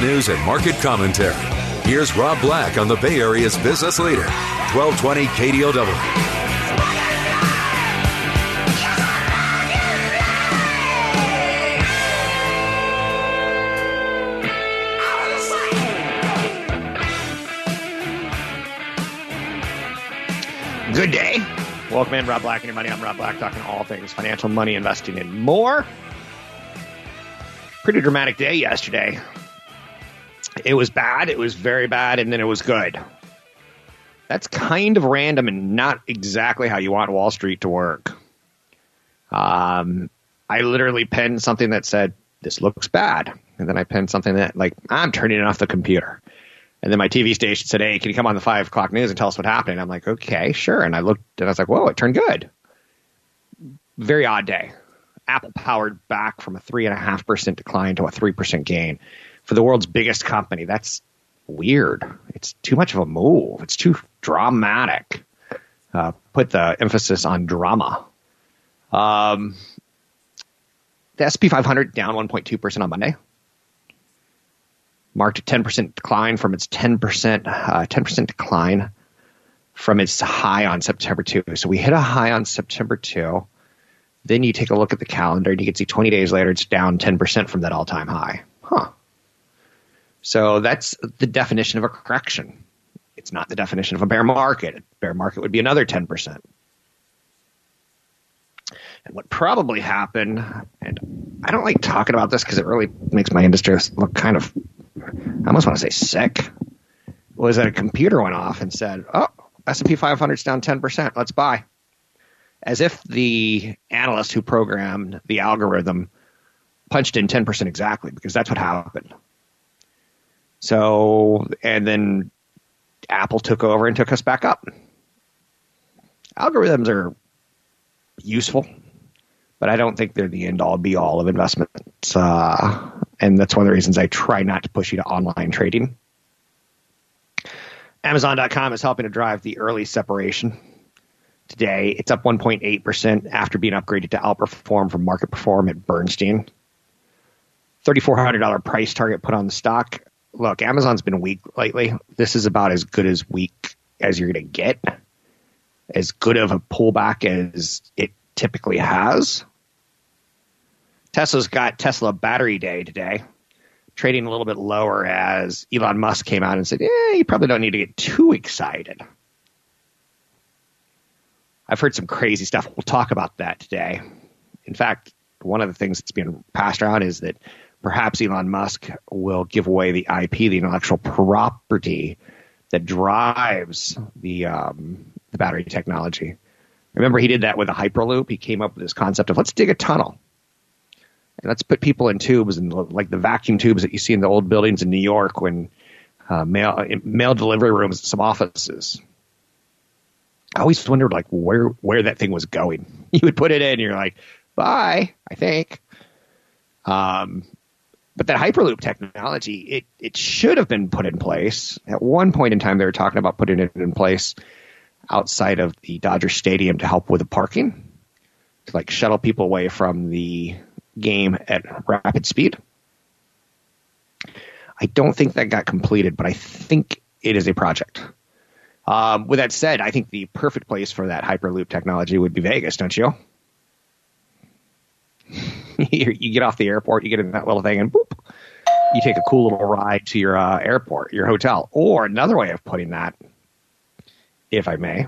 news and market commentary. Here's Rob Black on the Bay Area's business leader, 1220 KDOW. Good day. Welcome in, Rob Black and your money. I'm Rob Black, talking all things financial, money, investing, and more. Pretty dramatic day yesterday. It was bad, it was very bad, and then it was good. That's kind of random and not exactly how you want Wall Street to work. Um, I literally penned something that said, This looks bad. And then I penned something that, like, I'm turning off the computer. And then my TV station said, Hey, can you come on the five o'clock news and tell us what happened? I'm like, Okay, sure. And I looked and I was like, Whoa, it turned good. Very odd day. Apple powered back from a 3.5% decline to a 3% gain for the world's biggest company. That's weird. It's too much of a move, it's too dramatic. Uh, put the emphasis on drama. Um, the SP 500 down 1.2% on Monday marked a 10% decline from its 10% uh, 10% decline from its high on September 2. So we hit a high on September 2. Then you take a look at the calendar and you can see 20 days later it's down 10% from that all-time high. So that's the definition of a correction. It's not the definition of a bear market. A bear market would be another 10%. And what probably happened, and I don't like talking about this because it really makes my industry look kind of I almost want to say sick, was that a computer went off and said, "Oh, S&P 500 is down 10%. Let's buy." As if the analyst who programmed the algorithm punched in 10% exactly, because that's what happened. So, and then Apple took over and took us back up. Algorithms are useful, but I don't think they're the end all be all of investments. Uh, and that's one of the reasons I try not to push you to online trading. Amazon.com is helping to drive the early separation. Today, it's up 1.8% after being upgraded to outperform from market perform at Bernstein. $3,400 price target put on the stock. Look, Amazon's been weak lately. This is about as good as weak as you're going to get, as good of a pullback as it typically has. Tesla's got Tesla Battery Day today, trading a little bit lower as Elon Musk came out and said, "Yeah, you probably don't need to get too excited." I've heard some crazy stuff. We'll talk about that today. In fact, one of the things that's being passed around is that perhaps Elon Musk will give away the IP, the intellectual property that drives the um, the battery technology. Remember, he did that with a Hyperloop. He came up with this concept of let's dig a tunnel and let's put people in tubes and like the vacuum tubes that you see in the old buildings in New York when uh, mail mail delivery rooms, some offices. I always wondered like where where that thing was going. You would put it in, and you're like, bye. I think. Um, but that Hyperloop technology, it it should have been put in place at one point in time. They were talking about putting it in place outside of the Dodger Stadium to help with the parking. to like shuttle people away from the game at rapid speed. I don't think that got completed, but I think it is a project. Um, with that said, I think the perfect place for that Hyperloop technology would be Vegas, don't you? you get off the airport, you get in that little thing, and boop, you take a cool little ride to your uh, airport, your hotel. Or another way of putting that, if I may,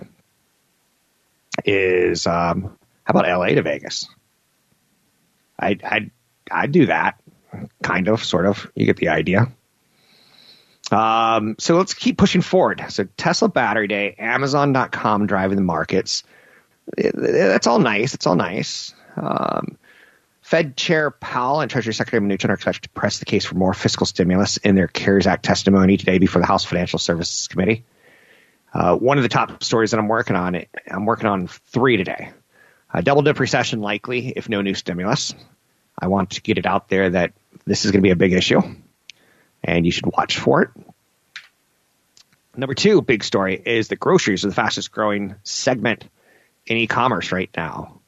is um, how about LA to Vegas? I I I'd do that, kind of, sort of. You get the idea. Um, so let's keep pushing forward. So Tesla Battery Day, Amazon.com driving the markets. That's all nice. It's all nice. Um, Fed Chair Powell and Treasury Secretary Mnuchin are expected to press the case for more fiscal stimulus in their CARES Act testimony today before the House Financial Services Committee. Uh, one of the top stories that I'm working on, I'm working on three today. A double dip recession likely if no new stimulus. I want to get it out there that this is going to be a big issue and you should watch for it. Number two big story is that groceries are the fastest growing segment in e-commerce right now.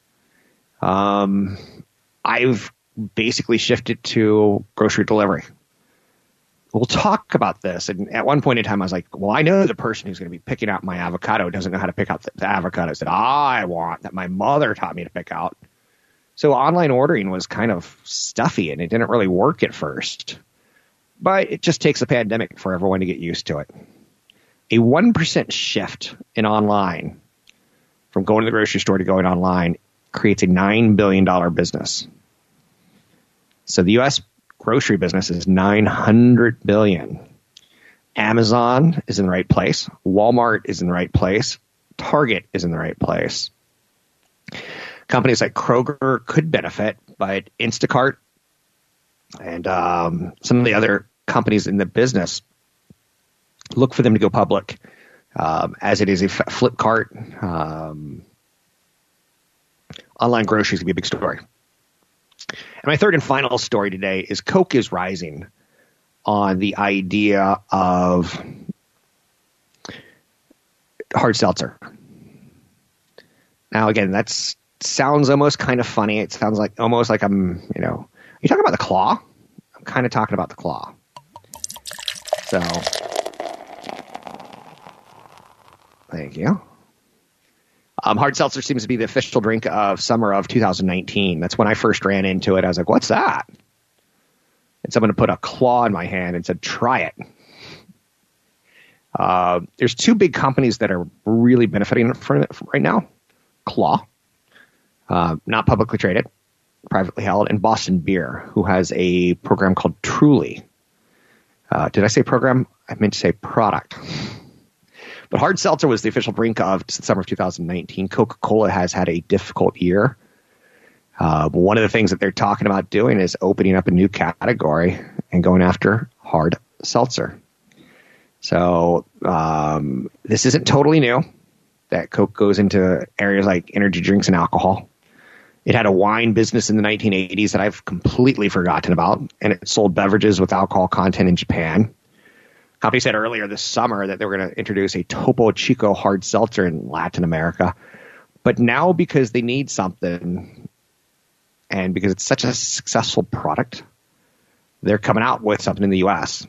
Um, I've basically shifted to grocery delivery. We'll talk about this. And at one point in time, I was like, well, I know the person who's going to be picking out my avocado doesn't know how to pick out the, avocados that ah, I want, that my mother taught me to pick out. So online ordering was kind of stuffy and it didn't really work at first. But it just takes a pandemic for everyone to get used to it. A 1% shift in online from going to the grocery store to going online creates a $9 billion business. So the U.S. grocery business is 900 billion. Amazon is in the right place. Walmart is in the right place. Target is in the right place. Companies like Kroger could benefit, but Instacart and um, some of the other companies in the business look for them to go public, um, as it is a Flipkart. Um, online groceries can be a big story. And my third and final story today is Coke is rising on the idea of hard seltzer. Now, again, that sounds almost kind of funny. It sounds like almost like I'm, you know, you talking about the claw? I'm kind of talking about the claw. So, thank you. Um, hard seltzer seems to be the official drink of summer of 2019. That's when I first ran into it. I was like, "What's that?" And someone put a claw in my hand and said, "Try it." Uh, there's two big companies that are really benefiting from it right now: Claw, uh, not publicly traded, privately held, and Boston Beer, who has a program called Truly. Uh, did I say program? I meant to say product. But hard seltzer was the official drink of the summer of 2019. Coca Cola has had a difficult year. Uh, one of the things that they're talking about doing is opening up a new category and going after hard seltzer. So um, this isn't totally new. That Coke goes into areas like energy drinks and alcohol. It had a wine business in the 1980s that I've completely forgotten about, and it sold beverages with alcohol content in Japan. Company said earlier this summer that they were going to introduce a Topo Chico hard seltzer in Latin America. But now, because they need something, and because it's such a successful product, they're coming out with something in the U.S.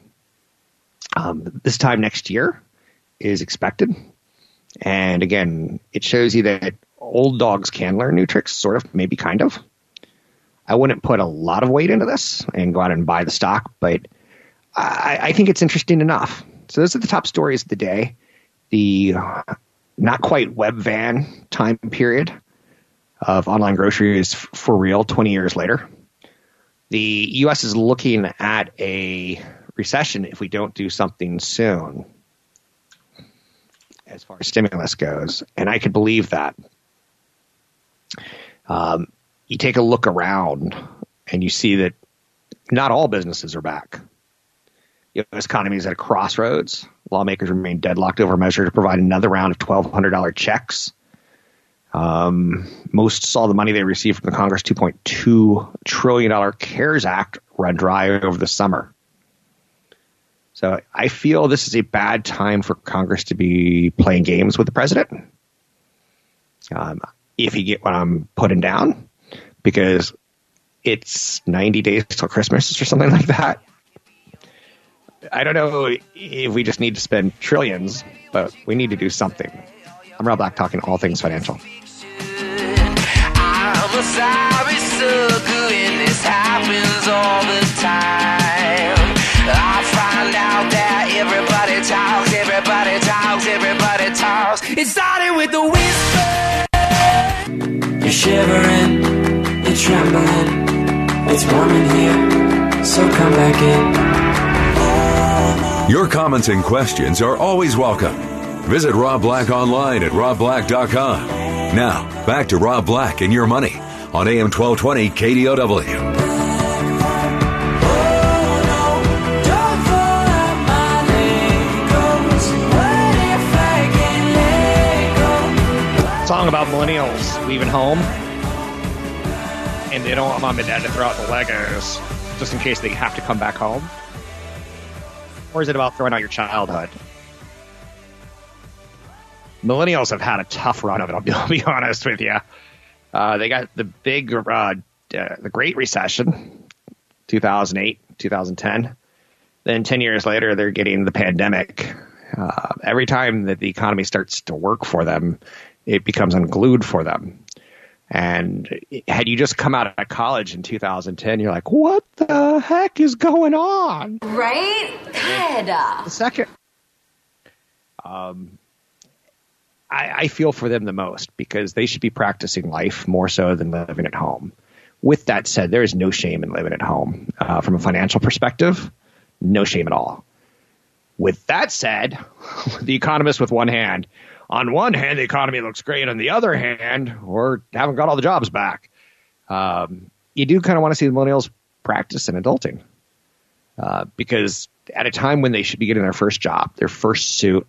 Um, this time next year is expected. And again, it shows you that old dogs can learn new tricks, sort of, maybe kind of. I wouldn't put a lot of weight into this and go out and buy the stock, but – I, I think it's interesting enough. So those are the top stories of the day. The not quite Webvan time period of online groceries for real 20 years later. The U.S. is looking at a recession if we don't do something soon as far as stimulus goes. And I could believe that. Um, you take a look around and you see that not all businesses are back. U.S. economy is at a crossroads. Lawmakers remain deadlocked over a measure to provide another round of $1,200 checks. Um, most saw the money they received from the Congress $2.2 trillion CARES Act run dry over the summer. So I feel this is a bad time for Congress to be playing games with the president. Um, if you get what I'm putting down, because it's 90 days till Christmas or something like that. I don't know if we just need to spend trillions, but we need to do something. I'm Rob Black talking all things financial. I'm a sorry sucker and this happens all the time. I find out that everybody talks, everybody talks, everybody talks. It started with whisper. You're shivering, you're trembling. It's warm in here, so come back in. Your comments and questions are always welcome. Visit Rob Black online at robblack.com. Now, back to Rob Black and your money on AM 1220 KDOW. Song about millennials leaving home, and they don't want mom and dad to throw out the Legos just in case they have to come back home. Or is it about throwing out your childhood? Millennials have had a tough run of it. I'll be, honest with you. Uh, they got the big, uh, uh, the Great Recession, 2008, 2010. Then 10 years later, they're getting the pandemic. Uh, every time that the economy starts to work for them, it becomes unglued for them. And had you just come out of college in 2010, you're like, what the heck is going on? Right? God. The second, um, I, I feel for them the most because they should be practicing life more so than living at home. With that said, there is no shame in living at home. Uh, from a financial perspective, no shame at all. With that said, the economist with one hand, on one hand, the economy looks great. On the other hand, or haven't got all the jobs back. Um, you do kind of want to see the millennials practice in adulting. Uh, because at a time when they should be getting their first job, their first suit,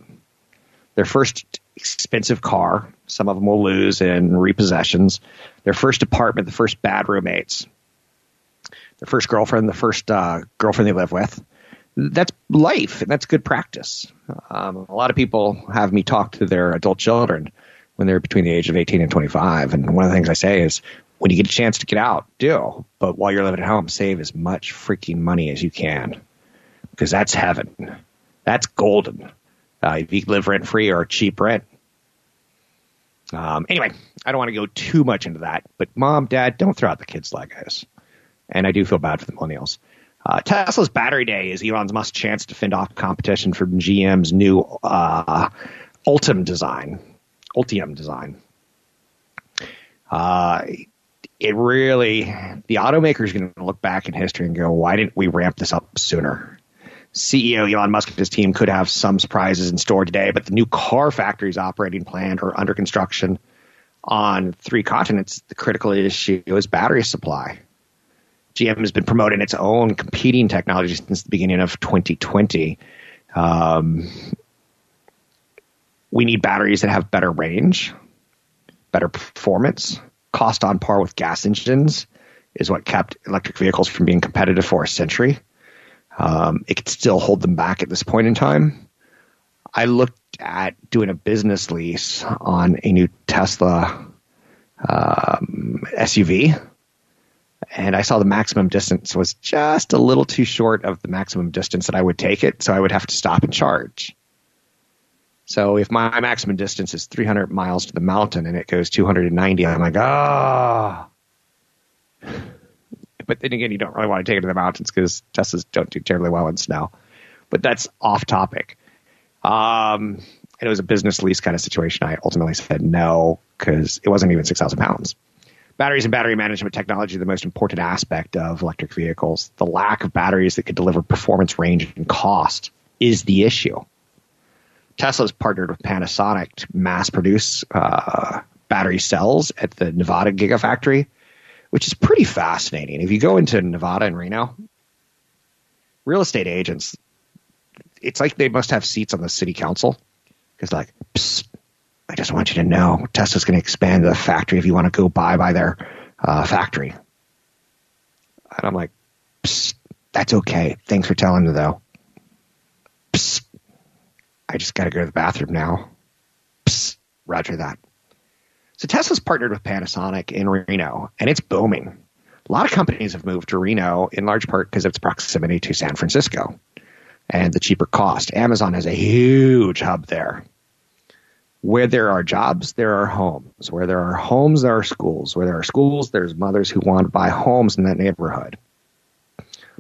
their first expensive car, some of them will lose in repossessions, their first apartment, the first bad roommates, their first girlfriend, the first uh, girlfriend they live with. That's life, and that's good practice. Um, a lot of people have me talk to their adult children when they're between the age of 18 and 25. And one of the things I say is, when you get a chance to get out, do. But while you're living at home, save as much freaking money as you can because that's heaven. That's golden. Uh, if you live rent free or cheap rent. Um, anyway, I don't want to go too much into that, but mom, dad, don't throw out the kids' Legos. And I do feel bad for the millennials. Uh, Tesla's battery day is Elon Musk's chance to fend off competition from GM's new uh, Ultium design. Ultium design. Uh, it really, the automaker is going to look back in history and go, why didn't we ramp this up sooner? CEO Elon Musk and his team could have some surprises in store today, but the new car factories operating plan or under construction on three continents, the critical issue is battery supply. GM has been promoting its own competing technology since the beginning of 2020. Um, we need batteries that have better range, better performance, cost on par with gas engines is what kept electric vehicles from being competitive for a century. Um, it could still hold them back at this point in time. I looked at doing a business lease on a new Tesla um, SUV, and I saw the maximum distance was just a little too short of the maximum distance that I would take it, so I would have to stop and charge. So if my maximum distance is 300 miles to the mountain and it goes 290, I'm like, ah. But then again, you don't really want to take it to the mountains because Teslas don't do terribly well in snow. But that's off topic. Um, and it was a business lease kind of situation. I ultimately said no because it wasn't even 6,000 pounds. Batteries and battery management technology are the most important aspect of electric vehicles. The lack of batteries that could deliver performance, range, and cost is the issue. Tesla's partnered with Panasonic to mass produce uh, battery cells at the Nevada Gigafactory, which is pretty fascinating. If you go into Nevada and Reno, real estate agents, it's like they must have seats on the city council because, like, Psst, I just want you to know Tesla's going to expand the factory if you want to go buy by their uh, factory. And I'm like, that's okay. Thanks for telling me, though. Psst, I just got to go to the bathroom now. Psst, roger that. So Tesla's partnered with Panasonic in Reno, and it's booming. A lot of companies have moved to Reno in large part because of its proximity to San Francisco and the cheaper cost. Amazon has a huge hub there. Where there are jobs, there are homes. Where there are homes, there are schools. Where there are schools, there's mothers who want to buy homes in that neighborhood.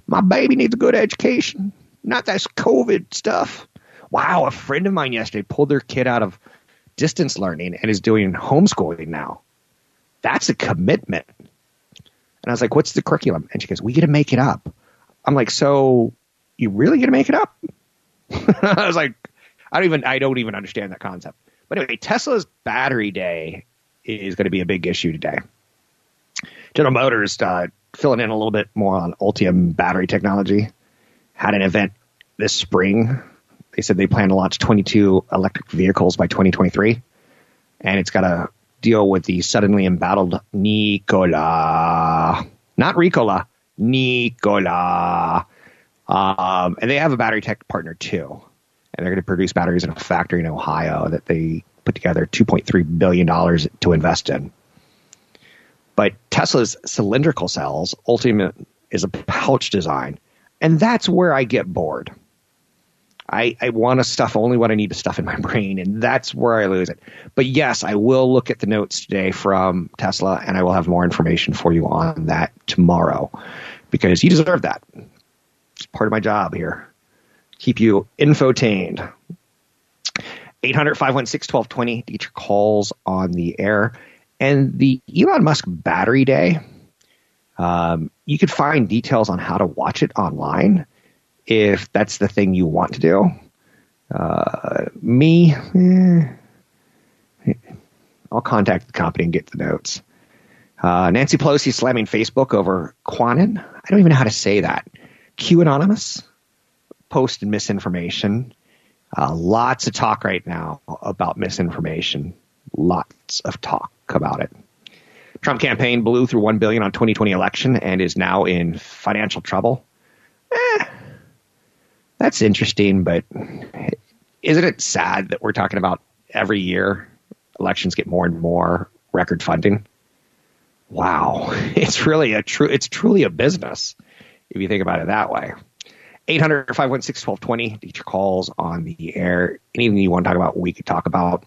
My baby needs a good education, not that COVID stuff. Wow, a friend of mine yesterday pulled their kid out of distance learning and is doing homeschooling now. That's a commitment. And I was like, what's the curriculum? And she goes, we get to make it up. I'm like, so you really get to make it up? I was like, I don't even, I don't even understand that concept. But anyway, Tesla's battery day is going to be a big issue today. General Motors, uh, filling in a little bit more on Ultium battery technology, had an event this spring. They said they plan to launch 22 electric vehicles by 2023, and it's got to deal with the suddenly embattled Nikola, not Ricola, Nikola. Um, and they have a battery tech partner too, and they're going to produce batteries in a factory in Ohio that they put together 2.3 billion dollars to invest in. But Tesla's cylindrical cells, Ultium, is a pouch design. And that's where I get bored. I, I want to stuff only what I need to stuff in my brain, and that's where I lose it. But yes, I will look at the notes today from Tesla, and I will have more information for you on that tomorrow because you deserve that. It's part of my job here. Keep you infotained. 800 516 1220 to get your calls on the air. And the Elon Musk Battery Day, um, you could find details on how to watch it online if that's the thing you want to do. Uh, me, eh, I'll contact the company and get the notes. Uh, Nancy Pelosi slamming Facebook over Quanon. I don't even know how to say that. Q Anonymous posted misinformation. Uh, lots of talk right now about misinformation. Lots of talk about it. Trump campaign blew through one billion on 2020 election and is now in financial trouble. Eh, that's interesting, but isn't it sad that we're talking about every year elections get more and more record funding? Wow, it's really a true. It's truly a business if you think about it that way. 800 516 1220 to get your calls on the air. Anything you want to talk about, we could talk about.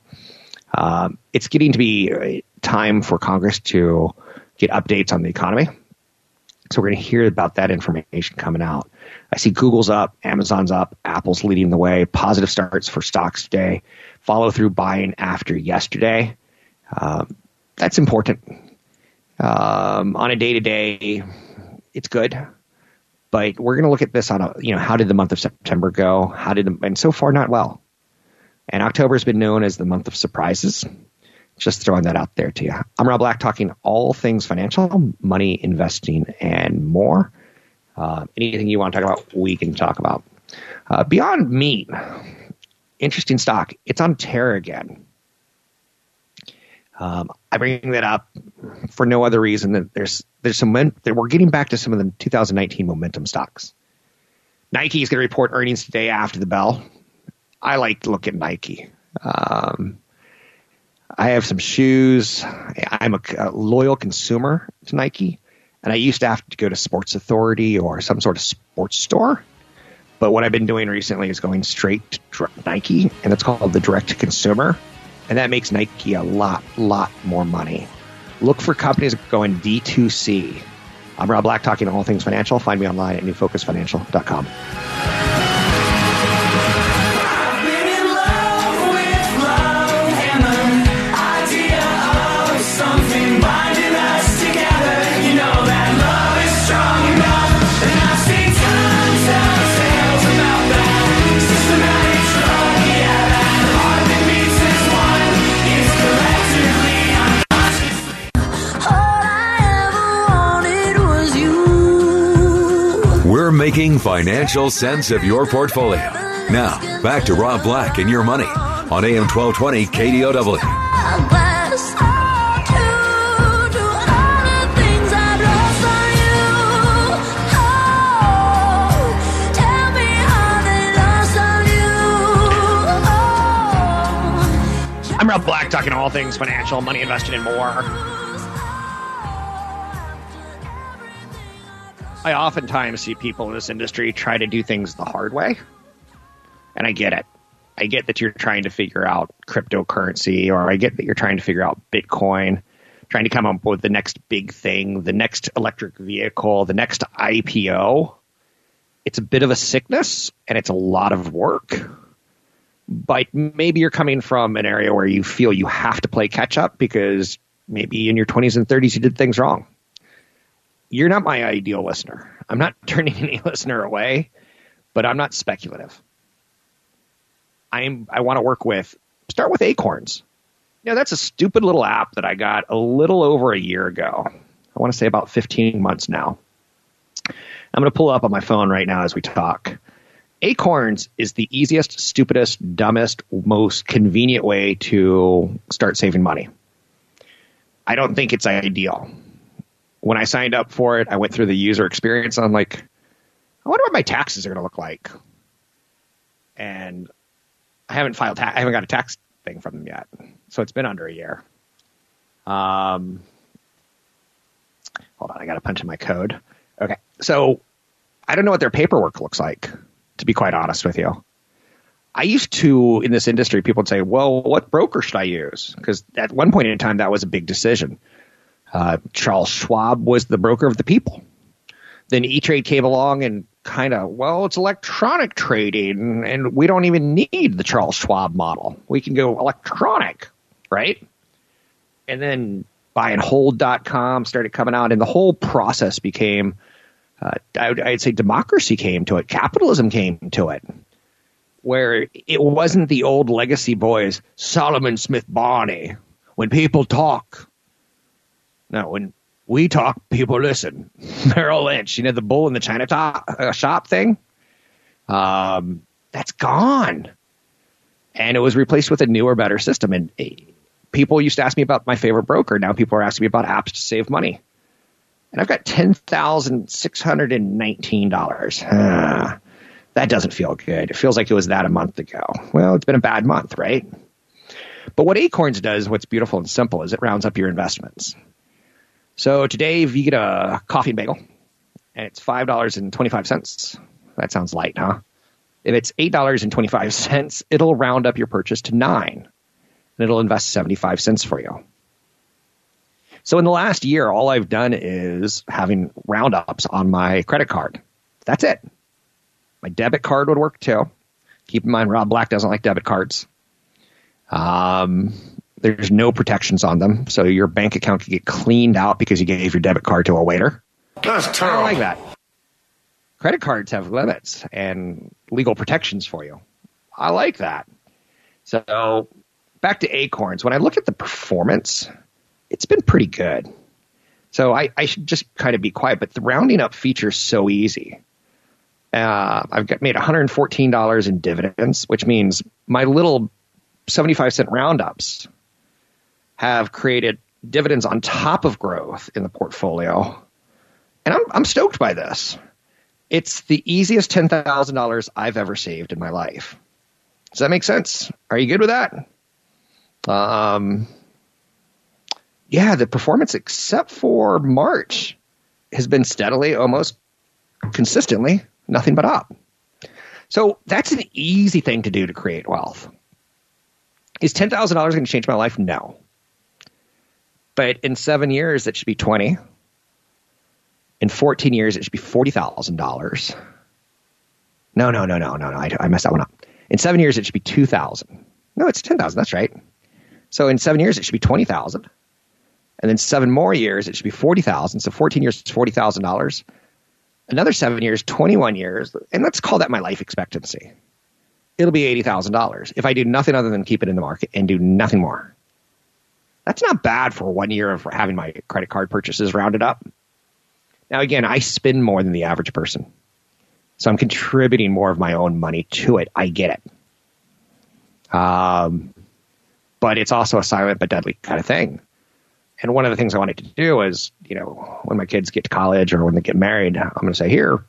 Um, it's getting to be time for Congress to get updates on the economy. So we're going to hear about that information coming out. I see Google's up, Amazon's up, Apple's leading the way. Positive starts for stocks today. Follow through buying after yesterday. Um, that's important. Um, on a day to day, it's good. But we're going to look at this on a, you know, how did the month of September go? How did, and so far, not well. And October has been known as the month of surprises. Just throwing that out there to you. I'm Rob Black, talking all things financial, money, investing, and more. Uh, anything you want to talk about, we can talk about. Uh, Beyond Meat, interesting stock. It's on tear again. Um, I bring that up for no other reason that there's there's some that we're getting back to some of the 2019 momentum stocks. Nike is going to report earnings today after the bell. I like to look at Nike. Um, I have some shoes. I'm a, a, loyal consumer to Nike, and I used to have to go to Sports Authority or some sort of sports store. But what I've been doing recently is going straight to Nike, and it's called the direct to consumer, and that makes Nike a lot, lot more money. Look for companies going D2C. I'm Rob Black, talking all things financial. Find me online at newfocusfinancial.com. making financial sense of your portfolio. Now, back to Rob Black and your money on AM 1220 KDOW. I'm Rob Black, talking all things financial, money invested in more. I oftentimes see people in this industry try to do things the hard way. And I get it. I get that you're trying to figure out cryptocurrency, or I get that you're trying to figure out Bitcoin, trying to come up with the next big thing, the next electric vehicle, the next IPO. It's a bit of a sickness and it's a lot of work. But maybe you're coming from an area where you feel you have to play catch up because maybe in your 20s and 30s you did things wrong. You're not my ideal listener. I'm not turning any listener away, but I'm not speculative. I'm I want to work with start with Acorns. You know, that's a stupid little app that I got a little over a year ago. I want to say about 15 months now. I'm going to pull up on my phone right now as we talk. Acorns is the easiest, stupidest, dumbest, most convenient way to start saving money. I don't think it's ideal. When I signed up for it, I went through the user experience. I'm like, I wonder what my taxes are going to look like. And I haven't filed, ta- I haven't got a tax thing from them yet. So it's been under a year. Um, hold on, I got to punch in my code. Okay, so I don't know what their paperwork looks like, to be quite honest with you. I used to, in this industry, people would say, well, what broker should I use? Because at one point in time, that was a big decision. Uh, Charles Schwab was the broker of the people. Then E Trade came along and kind of, well, it's electronic trading, and we don't even need the Charles Schwab model. We can go electronic, right? And then buyandhold.com started coming out, and the whole process became, uh, I'd say, democracy came to it, capitalism came to it, where it wasn't the old legacy boys, Salomon Smith Barney. When people talk, no, when we talk, people listen. Merrill Lynch, you know, the bull in the China top, uh, shop thing. Um, that's gone. And it was replaced with a newer, better system. And uh, people used to ask me about my favorite broker. Now people are asking me about apps to save money. And I've got $10,619. Ah, that doesn't feel good. It feels like it was that a month ago. Well, it's been a bad month, right? But what Acorns does, what's beautiful and simple, is it rounds up your investments. So today, if you get a coffee bagel, and it's five dollars and twenty-five cents. That sounds light, huh? If it's eight dollars and twenty-five cents, it'll round up your purchase to nine, and it'll invest seventy-five cents for you. So in the last year, all I've done is having roundups on my credit card. That's it. My debit card would work too. Keep in mind, Rob Black doesn't like debit cards. Um, there's no protections on them, so your bank account could get cleaned out because you gave your debit card to a waiter. That's I terrible. don't like that. Credit cards have limits and legal protections for you. I like that. So back to Acorns. When I look at the performance, it's been pretty good. So I, I should just kind of be quiet, but the rounding up feature is so easy. Uh, I've got made $114 in dividends, which means my little 75 cent roundups have created dividends on top of growth in the portfolio. And I'm, I'm stoked by this. It's the easiest $10,000 I've ever saved in my life. Does that make sense? Are you good with that? Um, yeah, the performance, except for March, has been steadily, almost consistently, nothing but up. So that's an easy thing to do to create wealth. Is ten thousand dollars going to change my life? No. But in seven years, it should be twenty. In fourteen years, it should be forty thousand dollars. No, no, no, no, no, no. I, I messed that one up. In seven years, it should be two thousand. No, it's ten thousand. That's right. So in seven years, it should be twenty thousand, and then seven more years, it should be forty thousand. So fourteen years, forty thousand dollars. Another seven years, twenty-one years, and let's call that my life expectancy it'll be $80,000 if I do nothing other than keep it in the market and do nothing more. That's not bad for one year of having my credit card purchases rounded up. Now, again, I spend more than the average person. So I'm contributing more of my own money to it. I get it. Um, but it's also a silent but deadly kind of thing. And one of the things I wanted to do is, you know, when my kids get to college or when they get married, I'm going to say, here,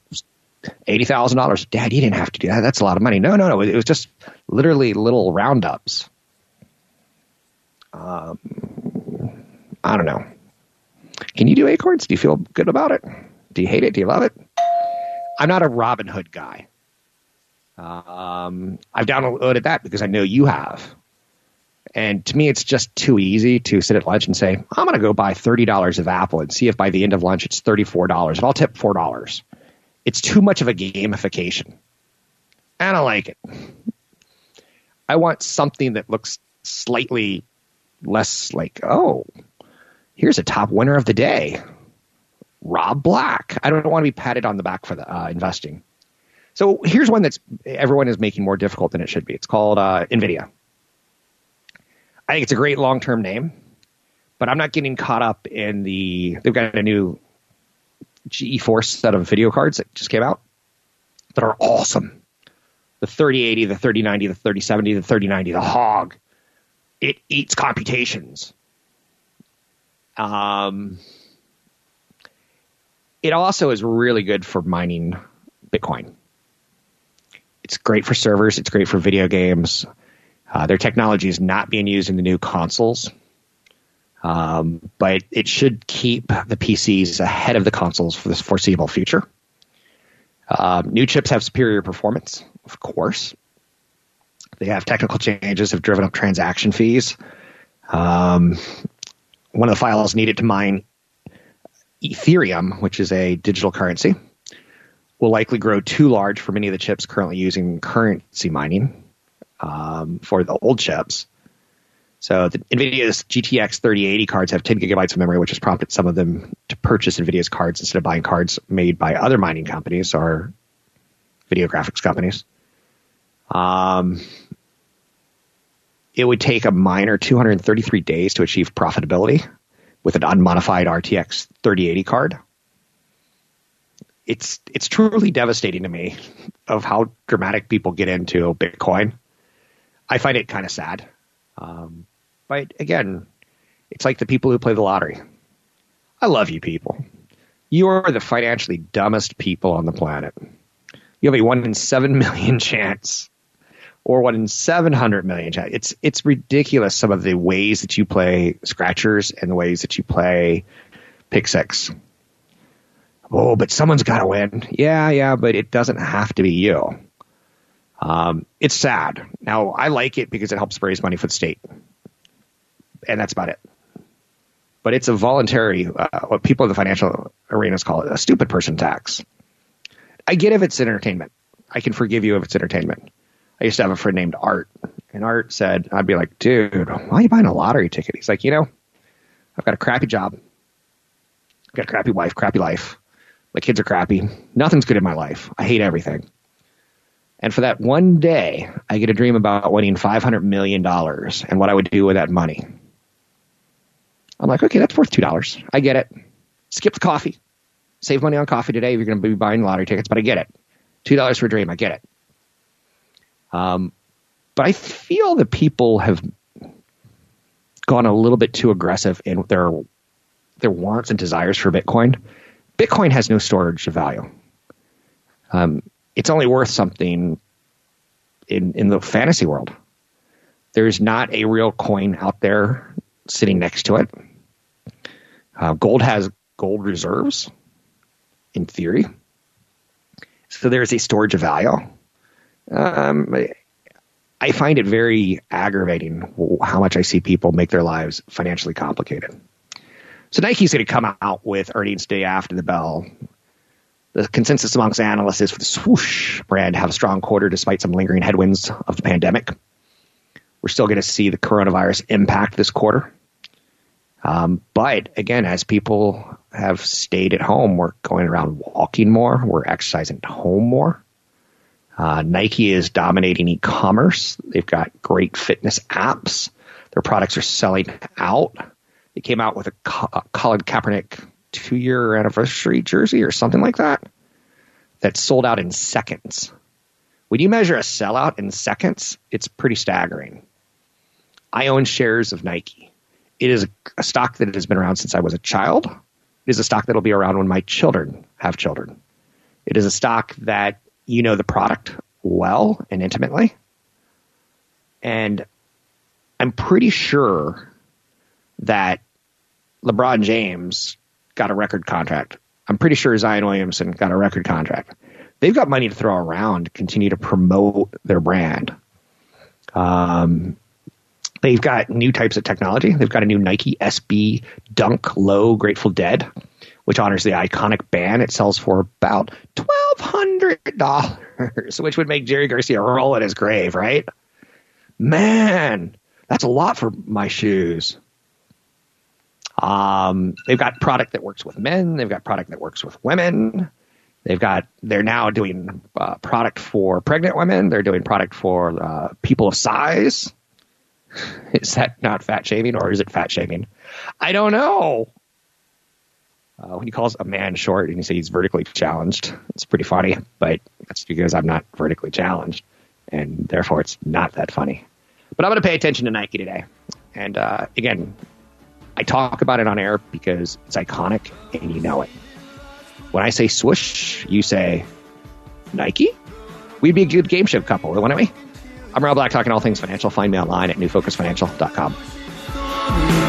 eighty thousand dollars. Dad, you didn't have to do that. That's a lot of money. No, no, no. It was just literally little roundups. Um, I don't know. Can you do Acorns? Do you feel good about it? Do you hate it? Do you love it? I'm not a Robin Hood guy. Um, I've downloaded that because I know you have. And to me, it's just too easy to sit at lunch and say, I'm going to go buy $30 of Apple and see if by the end of lunch it's $34. And I'll tip $4. It's too much of a gamification. And I like it. I want something that looks slightly less like, oh, here's a top winner of the day, Rob Black. I don't want to be patted on the back for the uh, investing. So here's one that's everyone is making more difficult than it should be. It's called uh, NVIDIA. I think it's a great long term name, but I'm not getting caught up in the. They've got a new GeForce set of video cards that just came out that are awesome. The 3080, the 3090, the 3070, the 3090, the hog. It eats computations. Um, it also is really good for mining Bitcoin. It's great for servers. It's great for video games. Uh, their technology is not being used in the new consoles, um, but it should keep the PCs ahead of the consoles for the foreseeable future. Um, new chips have superior performance, of course. They have technical changes, have driven up transaction fees. Um, one of the files needed to mine Ethereum, which is a digital currency, will likely grow too large for many of the chips currently using currency mining um, for the old chips. So the NVIDIA's GTX 3080 cards have 10 gigabytes of memory, which has prompted some of them to purchase NVIDIA's cards instead of buying cards made by other mining companies or video graphics companies. Um, it would take a miner 233 days to achieve profitability with an unmodified RTX 3080 card. It's it's truly devastating to me of how dramatic people get into Bitcoin. I find it kind of sad. Um, but again, it's like the people who play the lottery. I love you people. You are the financially dumbest people on the planet. You have a one in seven million chance or one in 700 million chance. It's, it's ridiculous some of the ways that you play scratchers and the ways that you play pick six. Oh, but someone's got to win. Yeah, yeah, but it doesn't have to be you. Um, it's sad. Now, I like it because it helps raise money for the state. And that's about it. But it's a voluntary, uh, what people in the financial arenas call it, a stupid person tax. I get if it's entertainment. I can forgive you if it's entertainment. I used to have a friend named Art, and Art said, I'd be like, dude, why are you buying a lottery ticket? He's like, you know, I've got a crappy job. I've got a crappy wife, crappy life. My kids are crappy. Nothing's good in my life. I hate everything. And for that one day, I get a dream about winning $500 million and what I would do with that money. I'm like, okay, that's worth $2. I get it. Skip the coffee. Save money on coffee today if you're going to be buying lottery tickets, but I get it. $2 for a dream. I get it. Um, but I feel that people have gone a little bit too aggressive in their their wants and desires for Bitcoin. Bitcoin has no storage of value. Um, it's only worth something in in the fantasy world. There's not a real coin out there sitting next to it. Uh, gold has gold reserves, in theory. So there's a storage of value. Um, I find it very aggravating how much I see people make their lives financially complicated. So Nike's going to come out with earnings day after the bell. The consensus amongst analysts is for the swoosh brand have a strong quarter despite some lingering headwinds of the pandemic. We're still going to see the coronavirus impact this quarter. Um, but again, as people have stayed at home, we're going around walking more, we're exercising at home more. Uh, Nike is dominating e-commerce. They've got great fitness apps. Their products are selling out. They came out with a, a Colin Kaepernick two-year anniversary jersey or something like that that sold out in seconds. When you measure a sellout in seconds, it's pretty staggering. I own shares of Nike. It is a stock that has been around since I was a child. It is a stock that will be around when my children have children. It is a stock that you know the product well and intimately. And I'm pretty sure that LeBron James got a record contract. I'm pretty sure Zion Williamson got a record contract. They've got money to throw around to continue to promote their brand. Um, they've got new types of technology. They've got a new Nike SB Dunk Low Grateful Dead, which honors the iconic band. It sells for about twelve hundred dollars, which would make Jerry Garcia roll in his grave, right? Man, that's a lot for my shoes. Um, they've got product that works with men. They've got product that works with women. They've got. They're now doing uh, product for pregnant women. They're doing product for uh, people of size. Is that not fat shaming or is it fat shaming? I don't know. Uh, when he calls a man short and he says he's vertically challenged, it's pretty funny, but that's because I'm not vertically challenged, and therefore it's not that funny. But I'm going to pay attention to Nike today. And uh, again, I talk about it on air because it's iconic and you know it. When I say swoosh, you say Nike? We'd be a good game show couple, wouldn't we? I'm Rob Black, talking all things financial. Find me online at newfocusfinancial.com.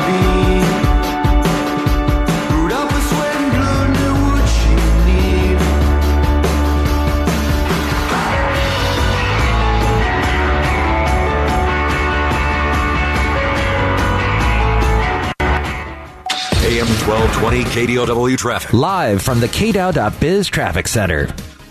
1220 KDOW traffic. Live from the KDOW.biz Traffic Center.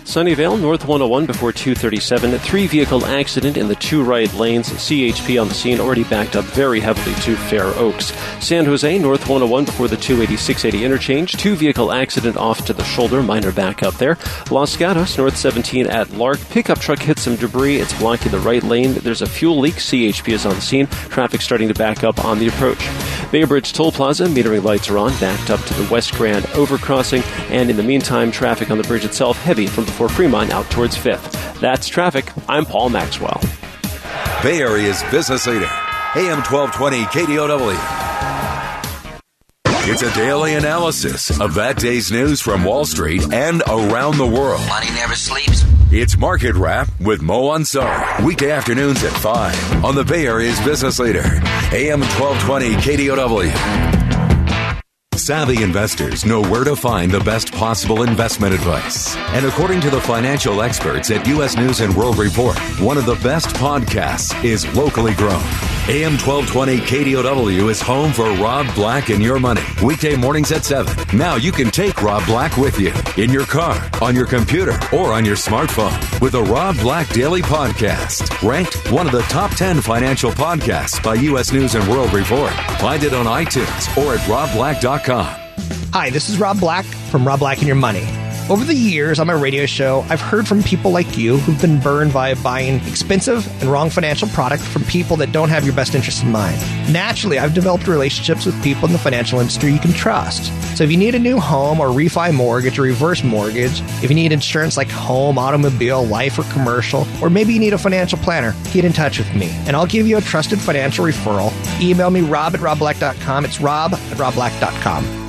Sunnyvale, North 101 before 237. Three vehicle accident in the two right lanes. CHP on the scene already backed up very heavily to Fair Oaks. San Jose, North 101 before the 280 interchange. Two vehicle accident off to the shoulder. Minor backup there. Los Gatos, North 17 at Lark. Pickup truck hit some debris. It's blocking the right lane. There's a fuel leak. CHP is on the scene. Traffic starting to back up on the approach. Bay Bridge Toll Plaza, metering lights are on. Backed up to the West Grand overcrossing. And in the meantime, traffic on the bridge itself heavy from before Fremont out towards 5th. That's traffic. I'm Paul Maxwell. Bay Area's business leader. AM 1220 KDOW. It's a daily analysis of that day's news from Wall Street and around the world. Money never sleeps. It's Market Wrap with Mo Ansar. Weekday afternoons at 5 on the Bay Area's business leader. AM 1220 KDOW. Savvy investors know where to find the best possible investment advice. And according to the financial experts at U.S. News and World Report, one of the best podcasts is locally grown. AM 1220 KDOW is home for Rob Black and Your Money. Weekday mornings at 7. Now you can take Rob Black with you in your car, on your computer, or on your smartphone with the Rob Black Daily Podcast. Ranked one of the top 10 financial podcasts by U.S. News and World Report. Find it on iTunes or at robblack.com. Hi, this is Rob Black from Rob Black and Your Money. Over the years on my radio show, I've heard from people like you who've been burned by buying expensive and wrong financial product from people that don't have your best interest in mind. Naturally, I've developed relationships with people in the financial industry you can trust. So if you need a new home or refi mortgage or reverse mortgage, if you need insurance like home, automobile, life, or commercial, or maybe you need a financial planner, get in touch with me and I'll give you a trusted financial referral. Email me rob at robblack.com. It's rob at robblack.com.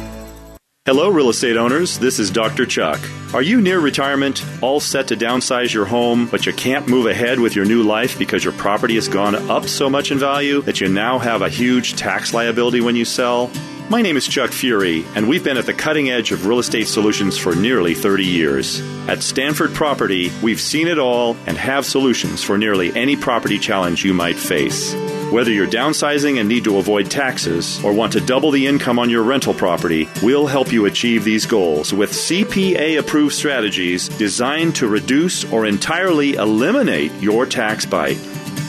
Hello, real estate owners. This is Dr. Chuck. Are you near retirement, all set to downsize your home, but you can't move ahead with your new life because your property has gone up so much in value that you now have a huge tax liability when you sell? My name is Chuck Fury, and we've been at the cutting edge of real estate solutions for nearly 30 years. At Stanford Property, we've seen it all and have solutions for nearly any property challenge you might face. Whether you're downsizing and need to avoid taxes or want to double the income on your rental property, we'll help you achieve these goals with CPA approved strategies designed to reduce or entirely eliminate your tax bite.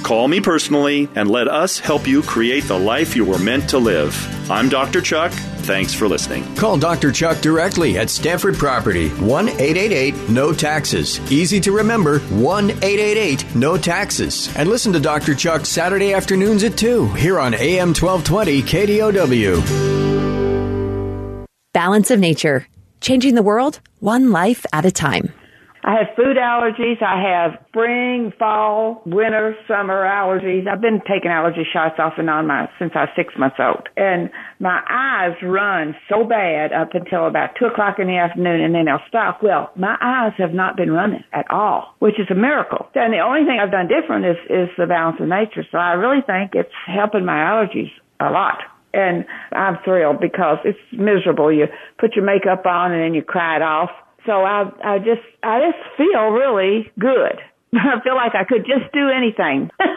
Call me personally and let us help you create the life you were meant to live. I'm Dr. Chuck. Thanks for listening. Call Dr. Chuck directly at Stanford Property, 1 888 No Taxes. Easy to remember 1 888 No Taxes. And listen to Dr. Chuck Saturday afternoons at 2 here on AM 1220 KDOW. Balance of Nature, changing the world one life at a time. I have food allergies. I have spring, fall, winter, summer allergies. I've been taking allergy shots off and on my since I was six months old, and my eyes run so bad up until about two o'clock in the afternoon, and then they'll stop. Well, my eyes have not been running at all, which is a miracle. And the only thing I've done different is is the balance of nature. So I really think it's helping my allergies a lot And I'm thrilled because it's miserable. You put your makeup on and then you cry it off. So I, I just, I just feel really good. I feel like I could just do anything.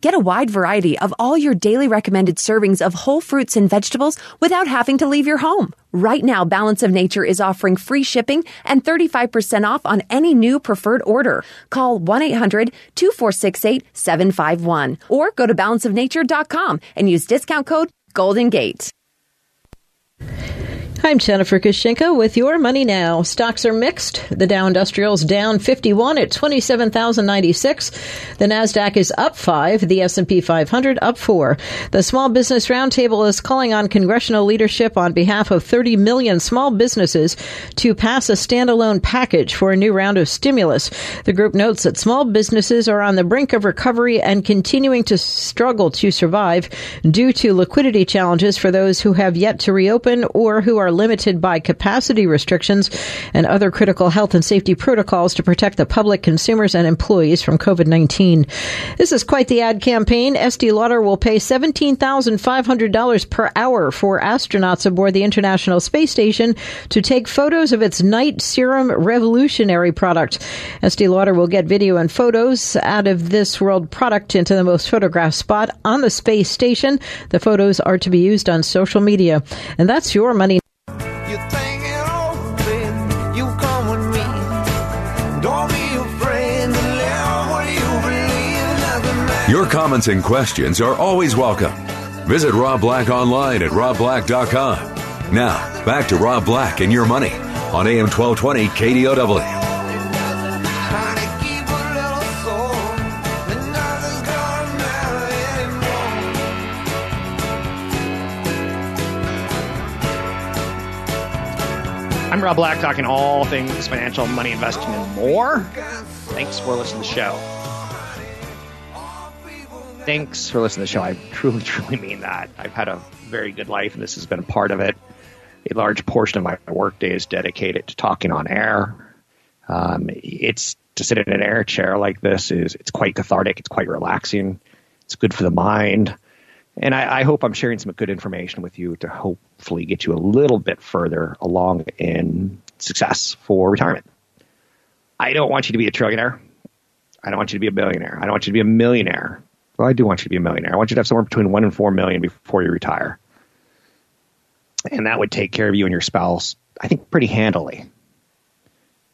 Get a wide variety of all your daily recommended servings of whole fruits and vegetables without having to leave your home. Right now, Balance of Nature is offering free shipping and 35% off on any new preferred order. Call 1-800-2468-751 or go to balanceofnature.com and use discount code Golden Gate. I'm Jennifer Kushinka with your money now. Stocks are mixed. The Dow Industrials down 51 at 27,096. The Nasdaq is up 5, the S&P 500 up 4. The Small Business Roundtable is calling on congressional leadership on behalf of 30 million small businesses to pass a standalone package for a new round of stimulus. The group notes that small businesses are on the brink of recovery and continuing to struggle to survive due to liquidity challenges for those who have yet to reopen or who are limited by capacity restrictions and other critical health and safety protocols to protect the public, consumers, and employees from COVID 19. This is quite the ad campaign. Estee Lauder will pay $17,500 per hour for astronauts aboard the International Space Station to take photos of its night serum revolutionary product. Estee Lauder will get video and photos out of this world product into the most photographed spot on the space station. The photos are to be used on social media. And that's your money. Your comments and questions are always welcome. Visit Rob Black online at robblack.com. Now, back to Rob Black and your money on AM 1220 KDOW. I'm Rob Black, talking all things financial, money, investing, and more. Thanks for listening to the show. Thanks for listening to the show. I truly, truly mean that. I've had a very good life, and this has been a part of it. A large portion of my workday is dedicated to talking on air. Um, it's to sit in an air chair like this is it's quite cathartic. It's quite relaxing. It's good for the mind. And I, I, hope I'm sharing some good information with you to hopefully get you a little bit further along in success for retirement. I don't want you to be a trillionaire. I don't want you to be a billionaire. I don't want you to be a millionaire. Well, I do want you to be a millionaire. I want you to have somewhere between one and four million before you retire. And that would take care of you and your spouse, I think, pretty handily.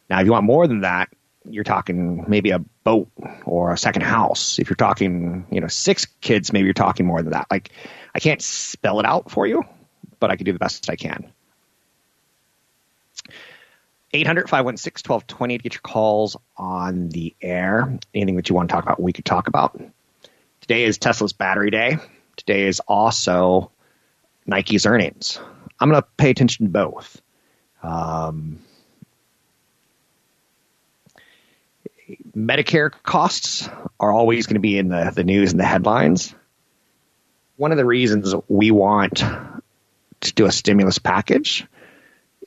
Now, if you want more than that, you're talking maybe a boat or a second house. If you're talking, you know, six kids, maybe you're talking more than that. Like, I can't spell it out for you, but I can do the best I can. 800 516 1220 to get your calls on the air. Anything that you want to talk about, we could talk about. Today is Tesla's battery day. Today is also Nike's earnings. I'm going to pay attention to both. Um, Medicare costs are always going to be in the, the news and the headlines. One of the reasons we want to do a stimulus package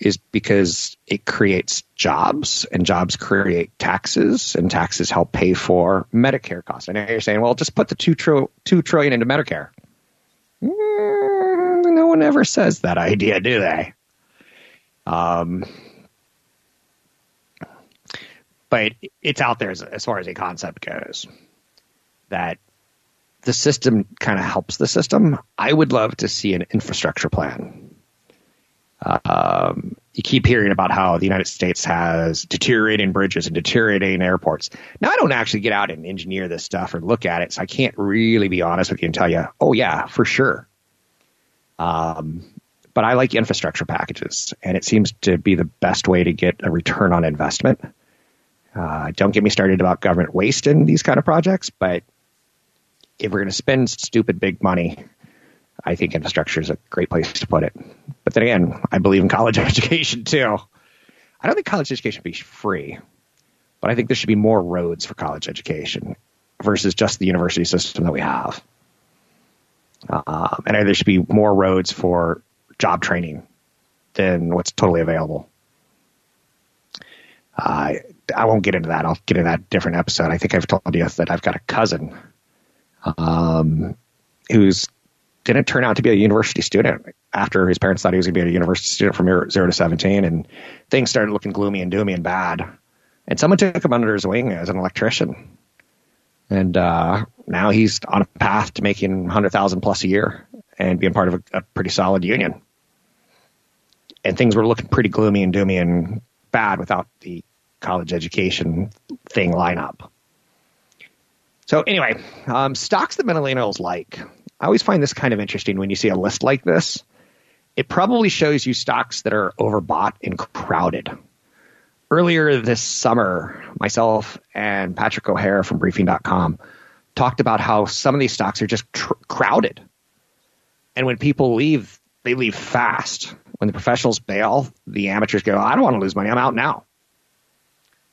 is because it creates jobs and jobs create taxes and taxes help pay for Medicare costs. I know you're saying, well, just put the two, tr- two trillion into Medicare. Mm, no one ever says that idea, do they? Um, but it's out there as, as far as a concept goes that the system kind of helps the system. I would love to see an infrastructure plan. Um, you keep hearing about how the United States has deteriorating bridges and deteriorating airports. Now, I don't actually get out and engineer this stuff or look at it, so I can't really be honest with you and tell you, oh, yeah, for sure. Um, but I like infrastructure packages, and it seems to be the best way to get a return on investment. Uh, don't get me started about government waste in these kind of projects, but if we're going to spend stupid big money, I think infrastructure is a great place to put it. But then again, I believe in college education too. I don't think college education should be free, but I think there should be more roads for college education versus just the university system that we have. Uh, and there should be more roads for job training than what's totally available. Uh, I won't get into that. I'll get into that different episode. I think I've told you that I've got a cousin um, who's didn't turn out to be a university student after his parents thought he was going to be a university student from zero to 17. And things started looking gloomy and doomy and bad. And someone took him under his wing as an electrician. And uh, now he's on a path to making 100000 plus a year and being part of a, a pretty solid union. And things were looking pretty gloomy and doomy and bad without the college education thing line up. So anyway, um, stocks that millennials like. I always find this kind of interesting when you see a list like this. It probably shows you stocks that are overbought and crowded. Earlier this summer, myself and Patrick O'Hare from Briefing.com talked about how some of these stocks are just tr- crowded. And when people leave, they leave fast. When the professionals bail, the amateurs go, I don't want to lose money. I'm out now.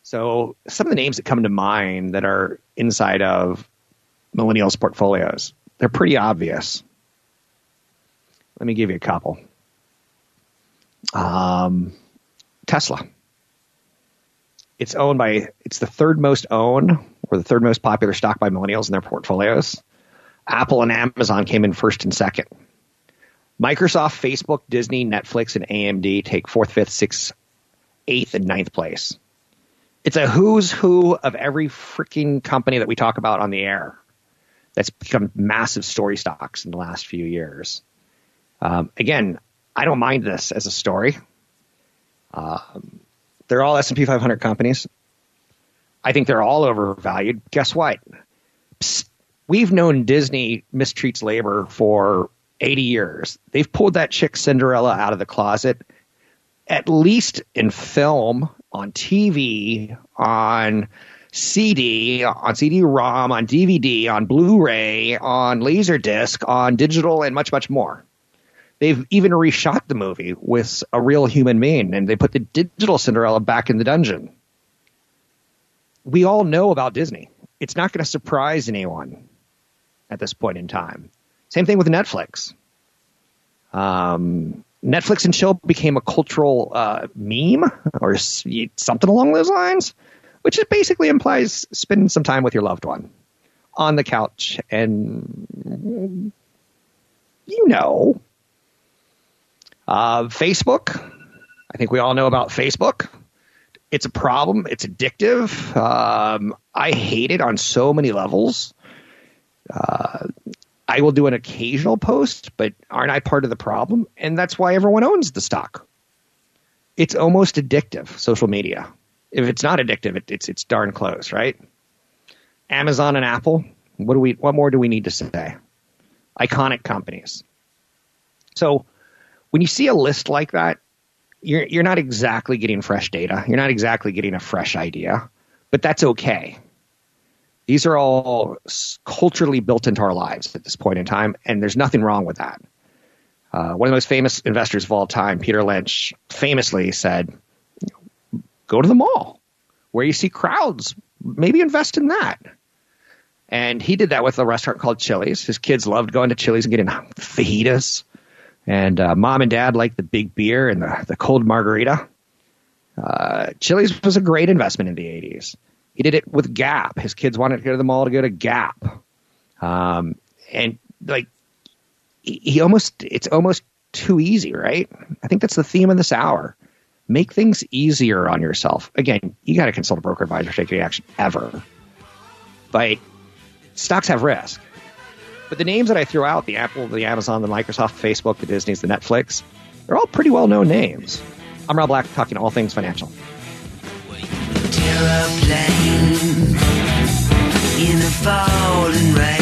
So some of the names that come to mind that are inside of millennials portfolios, they're pretty obvious. Let me give you a couple. Um, Tesla. It's owned by, it's the third most owned or the third most popular stock by millennials in their portfolios. Apple and Amazon came in first and second. Microsoft, Facebook, Disney, Netflix, and AMD take fourth, fifth, sixth, eighth, and ninth place. It's a who's who of every freaking company that we talk about on the air that's become massive story stocks in the last few years. Um, again, I don't mind this as a story. Um, they're all S&P 500 companies. I think they're all overvalued. Guess what? Psst, we've known Disney mistreats labor for 80 years. They've pulled that chick Cinderella out of the closet, at least in film, on TV, on CD, on CD-ROM, on DVD, on Blu-ray, on Laserdisc, on digital, and much, much more. They've even reshot the movie with a real human being, and they put the digital Cinderella back in the dungeon. We all know about Disney. It's not going to surprise anyone at this point in time. Same thing with Netflix. Um, Netflix and chill became a cultural uh, meme or something along those lines, which basically implies spending some time with your loved one on the couch and you know. Uh, Facebook, I think we all know about Facebook. It's a problem. It's addictive. Um, I hate it on so many levels. Uh, I will do an occasional post, but aren't I part of the problem? And that's why everyone owns the stock. It's almost addictive, social media. If it's not addictive, it, it's it's darn close, right? Amazon and Apple. What do we? What more do we need to say? Iconic companies. So when you see a list like that, you're you're not exactly getting fresh data. You're not exactly getting a fresh idea, but that's okay these are all culturally built into our lives at this point in time, and there's nothing wrong with that. Uh, one of the most famous investors of all time, Peter Lynch, famously said, "Go to the mall where you see crowds. Maybe invest in that." And he did that with a restaurant called Chili's. His kids loved going to Chili's and getting fajitas. And uh, mom and dad liked the big beer and the, the cold margarita. Uh, Chili's was a great investment in the 80s. He did it with Gap. His kids wanted to go to the mall to go to Gap. Um, and like, he almost, it's almost too easy, right? I think that's the theme of this hour. Make things easier on yourself. Again, you got to consult a broker advisor to take any action ever. But stocks have risk. But the names that I threw out, the Apple, the Amazon, the Microsoft, Facebook, the Disneys, the Netflix, they're all pretty well known names. I'm Rob Black, talking all things financial in the falling rain.